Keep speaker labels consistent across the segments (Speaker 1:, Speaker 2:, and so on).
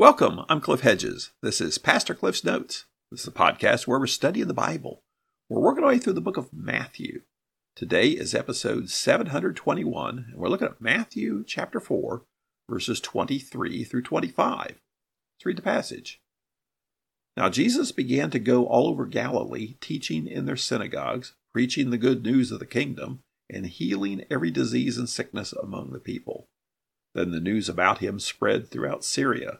Speaker 1: Welcome. I'm Cliff Hedges. This is Pastor Cliff's Notes. This is a podcast where we're studying the Bible. We're working our way through the book of Matthew. Today is episode 721, and we're looking at Matthew chapter 4, verses 23 through 25. Let's read the passage. Now Jesus began to go all over Galilee, teaching in their synagogues, preaching the good news of the kingdom, and healing every disease and sickness among the people. Then the news about him spread throughout Syria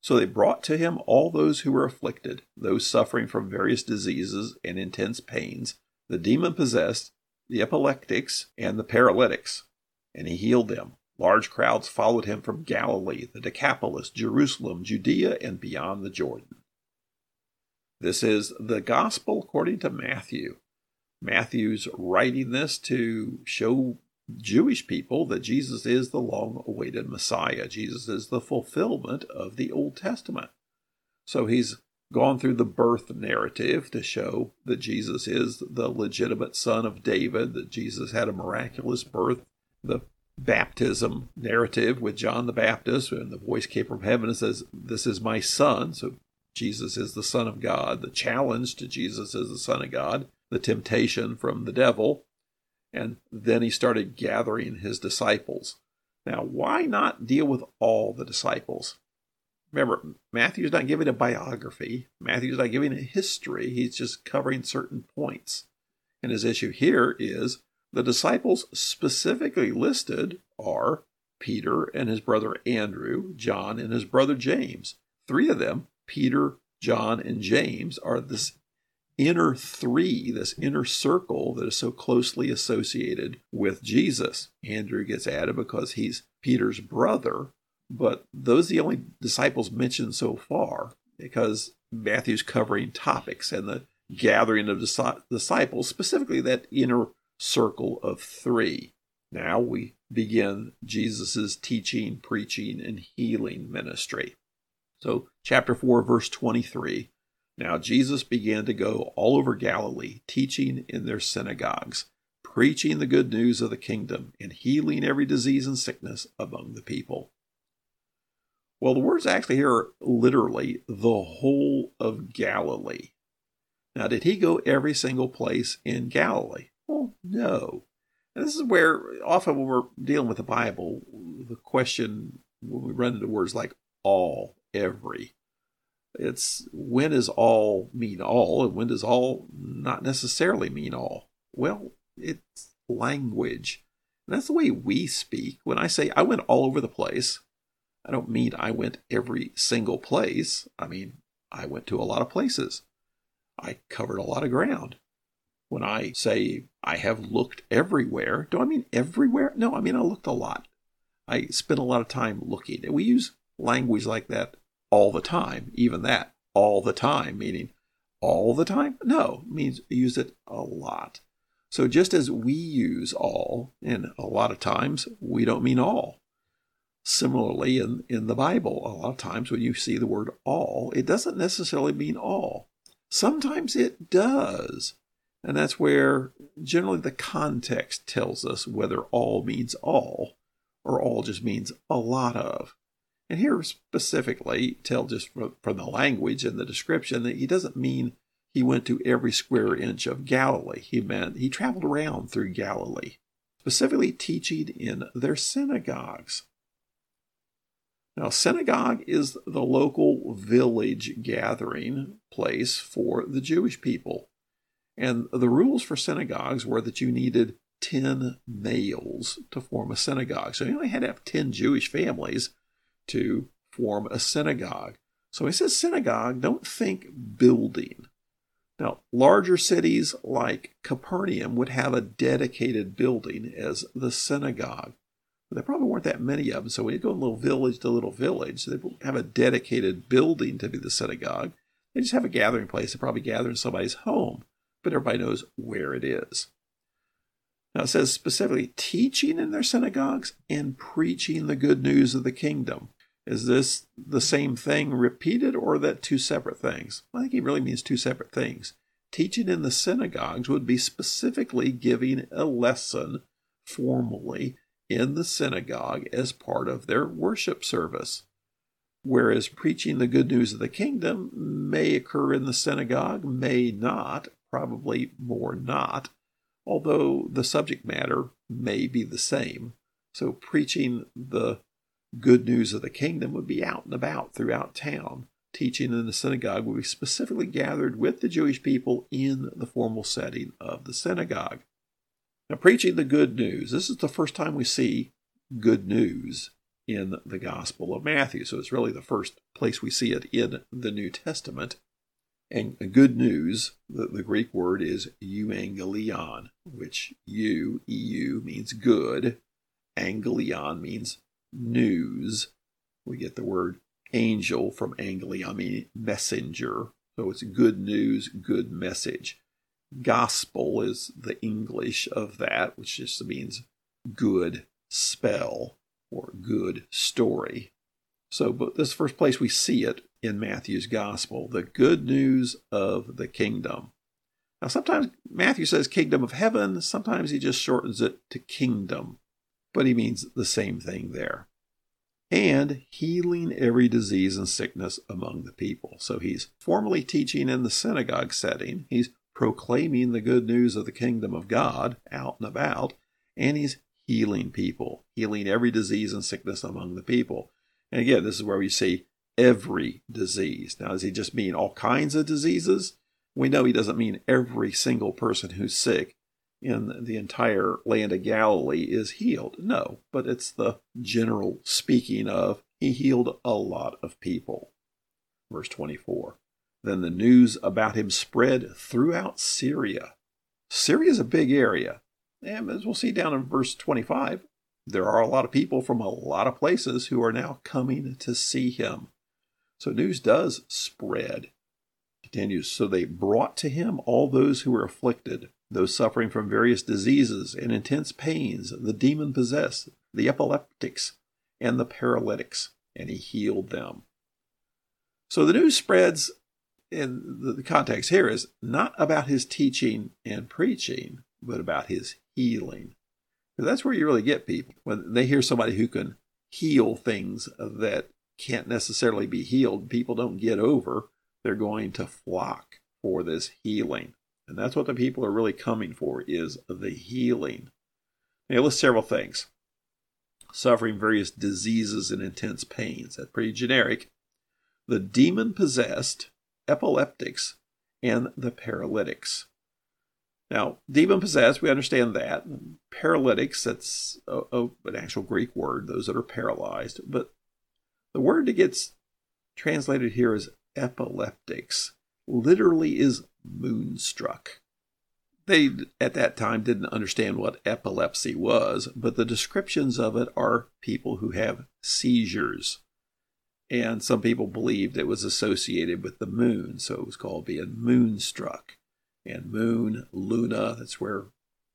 Speaker 1: so they brought to him all those who were afflicted, those suffering from various diseases and intense pains, the demon possessed, the epileptics, and the paralytics. And he healed them. Large crowds followed him from Galilee, the Decapolis, Jerusalem, Judea, and beyond the Jordan. This is the Gospel according to Matthew. Matthew's writing this to show Jewish people that Jesus is the long awaited Messiah. Jesus is the fulfillment of the Old Testament. So he's gone through the birth narrative to show that Jesus is the legitimate son of David, that Jesus had a miraculous birth, the baptism narrative with John the Baptist, and the voice came from heaven and says, This is my son. So Jesus is the Son of God. The challenge to Jesus is the Son of God, the temptation from the devil, and then he started gathering his disciples. Now, why not deal with all the disciples? Remember, Matthew's not giving a biography, Matthew's not giving a history, he's just covering certain points. And his issue here is the disciples specifically listed are Peter and his brother Andrew, John and his brother James. Three of them, Peter, John, and James, are this inner three, this inner circle that is so closely associated with Jesus. Andrew gets added because he's Peter's brother, but those are the only disciples mentioned so far because Matthew's covering topics and the gathering of disciples, specifically that inner circle of three. Now we begin Jesus' teaching, preaching, and healing ministry. So, chapter 4, verse 23 now Jesus began to go all over Galilee, teaching in their synagogues, preaching the good news of the kingdom, and healing every disease and sickness among the people. Well, the words actually here are literally the whole of Galilee. Now, did he go every single place in Galilee? Well, no. And this is where often when we're dealing with the Bible, the question when we run into words like all, every, it's when does all mean all, and when does all not necessarily mean all? Well, it's language. And that's the way we speak. When I say I went all over the place, I don't mean I went every single place. I mean, I went to a lot of places. I covered a lot of ground. When I say I have looked everywhere, do I mean everywhere? No, I mean I looked a lot. I spent a lot of time looking. And we use language like that all the time, even that, all the time, meaning all the time? No, means use it a lot. So just as we use all, and a lot of times we don't mean all. Similarly, in, in the Bible, a lot of times when you see the word all, it doesn't necessarily mean all. Sometimes it does. And that's where generally the context tells us whether all means all or all just means a lot of. And here specifically, tell just from, the language and the description that he doesn't mean he went to every square inch of Galilee. He meant he traveled around through Galilee, specifically teaching in their synagogues. Now, synagogue is the local village gathering place for the Jewish people. And the rules for synagogues were that you needed 10 males to form a synagogue. So you only had to have 10 Jewish families to form a synagogue. So he says synagogue, don't think building. Now, larger cities like Capernaum would have a dedicated building as the synagogue. But there probably weren't that many of them. So when you go little village to little village, they have a dedicated building to be the synagogue. They just have a gathering place. They probably gather in somebody's home, but everybody knows where it is. Now it says specifically teaching in their synagogues and preaching the good news of the kingdom. Is this the same thing repeated or that two separate things? I think he really means two separate things. Teaching in the synagogues would be specifically giving a lesson formally in the synagogue as part of their worship service. Whereas preaching the good news of the kingdom may occur in the synagogue, may not, probably more not, although the subject matter may be the same. So preaching the good news of the kingdom would be out and about throughout town. Teaching in the synagogue would be specifically gathered with the Jewish people in the formal setting of the synagogue. Now, preaching the good news, this is the first time we see good news in the Gospel of Matthew. So it's really the first place we see it in the New Testament. And good news, the, the Greek word is euangelion, which eu, eu means good. Angelion means news. We get the word angel from angelion, meaning messenger. So it's good news, good message. Gospel is the English of that, which just means good spell or good story. So, but this first place we see it in Matthew's gospel, the good news of the kingdom. Now, sometimes Matthew says kingdom of heaven, sometimes he just shortens it to kingdom, but he means the same thing there. And healing every disease and sickness among the people. So he's formally teaching in the synagogue setting. He's proclaiming the good news of the kingdom of God out and about, and he's healing people, healing every disease and sickness among the people. And again, this is where we see every disease. Now, does he just mean all kinds of diseases? We know he doesn't mean every single person who's sick in the entire land of Galilee is healed. No, but it's the general speaking of he healed a lot of people. Verse 24. Then the news about him spread throughout Syria. Syria is a big area. And as we'll see down in verse 25, there are a lot of people from a lot of places who are now coming to see him. So news does spread. Continues. So they brought to him all those who were afflicted, those suffering from various diseases and intense pains, the demon possessed, the epileptics, and the paralytics, and he healed them. So the news spreads, and the context here is not about his teaching and preaching, but about his healing. That's where you really get people. When they hear somebody who can heal things that can't necessarily be healed, people don't get over, they're going to flock for this healing. And that's what the people are really coming for is the healing. Now list several things. Suffering various diseases and intense pains. That's pretty generic. The demon possessed, epileptics, and the paralytics. Now, demon possessed, we understand that. Paralytics, that's a, a, an actual Greek word, those that are paralyzed. But the word that gets translated here as epileptics literally is moonstruck. They, at that time, didn't understand what epilepsy was, but the descriptions of it are people who have seizures. And some people believed it was associated with the moon, so it was called being moonstruck and moon, luna. That's where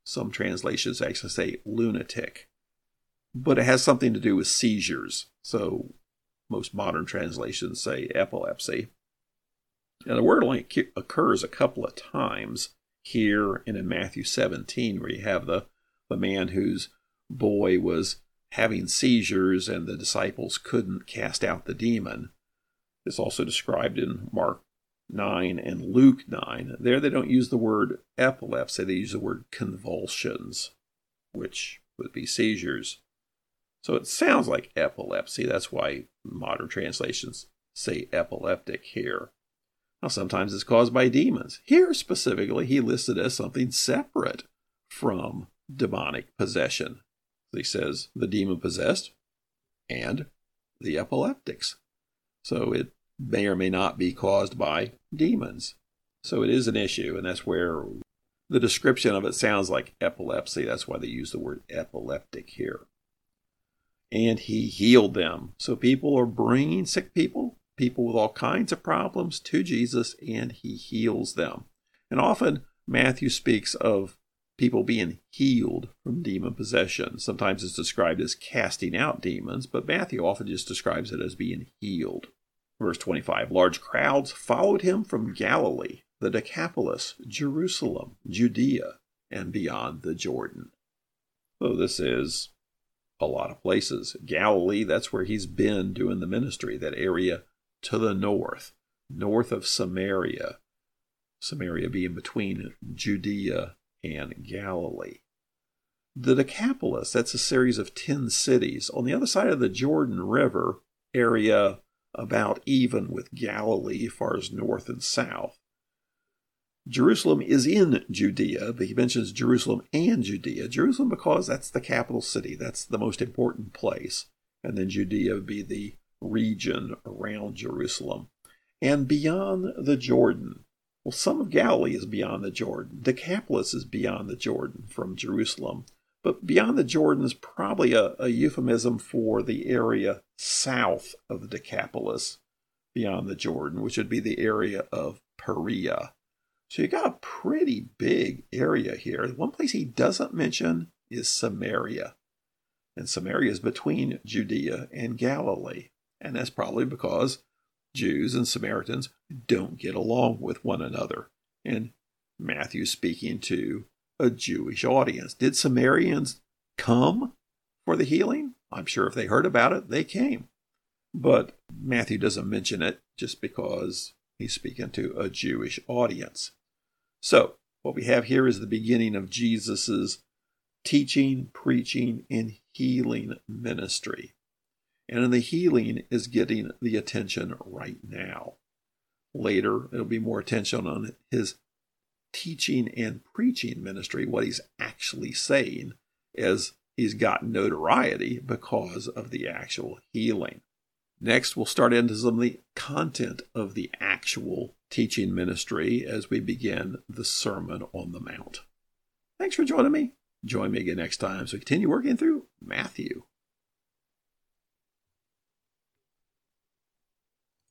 Speaker 1: some translations actually say lunatic. But it has something to do with seizures. So most modern translations say epilepsy. And the word only occurs a couple of times here and in Matthew 17, where you have the, the man whose boy was having seizures and the disciples couldn't cast out the demon. It's also described in Mark 9 and Luke 9. There they don't use the word epilepsy, they use the word convulsions, which would be seizures. So it sounds like epilepsy. That's why modern translations say epileptic here. Now, sometimes it's caused by demons. Here, specifically, he listed as something separate from demonic possession. He says the demon possessed and the epileptics. So it may or may not be caused by demons. So it is an issue, and that's where the description of it sounds like epilepsy. That's why they use the word epileptic here. And he healed them. So people are bringing sick people, people with all kinds of problems to Jesus, and he heals them. And often Matthew speaks of people being healed from demon possession. Sometimes it's described as casting out demons, but Matthew often just describes it as being healed. Verse 25 Large crowds followed him from Galilee, the Decapolis, Jerusalem, Judea, and beyond the Jordan. So this is a lot of places. Galilee, that's where he's been doing the ministry, that area to the north, north of Samaria. Samaria being between Judea and Galilee. The Decapolis, that's a series of 10 cities on the other side of the Jordan River area, about even with Galilee, far as north and south. Jerusalem is in Judea, but he mentions Jerusalem and Judea. Jerusalem because that's the capital city, that's the most important place. And then Judea would be the region around Jerusalem. And beyond the Jordan. Well, some of Galilee is beyond the Jordan. Decapolis is beyond the Jordan from Jerusalem. But beyond the Jordan is probably a, a euphemism for the area south of the Decapolis, beyond the Jordan, which would be the area of Perea. So you got a pretty big area here. One place he doesn't mention is Samaria. And Samaria is between Judea and Galilee. And that's probably because Jews and Samaritans don't get along with one another. And Matthew's speaking to a Jewish audience. Did Samaritans come for the healing? I'm sure if they heard about it, they came. But Matthew doesn't mention it just because he's speaking to a Jewish audience. So, what we have here is the beginning of Jesus' teaching, preaching, and healing ministry. And the healing is getting the attention right now. Later, it'll be more attention on his teaching and preaching ministry, what he's actually saying, as he's got notoriety because of the actual healing. Next, we'll start into some of the content of the actual teaching ministry as we begin the Sermon on the Mount. Thanks for joining me. Join me again next time we continue working through Matthew.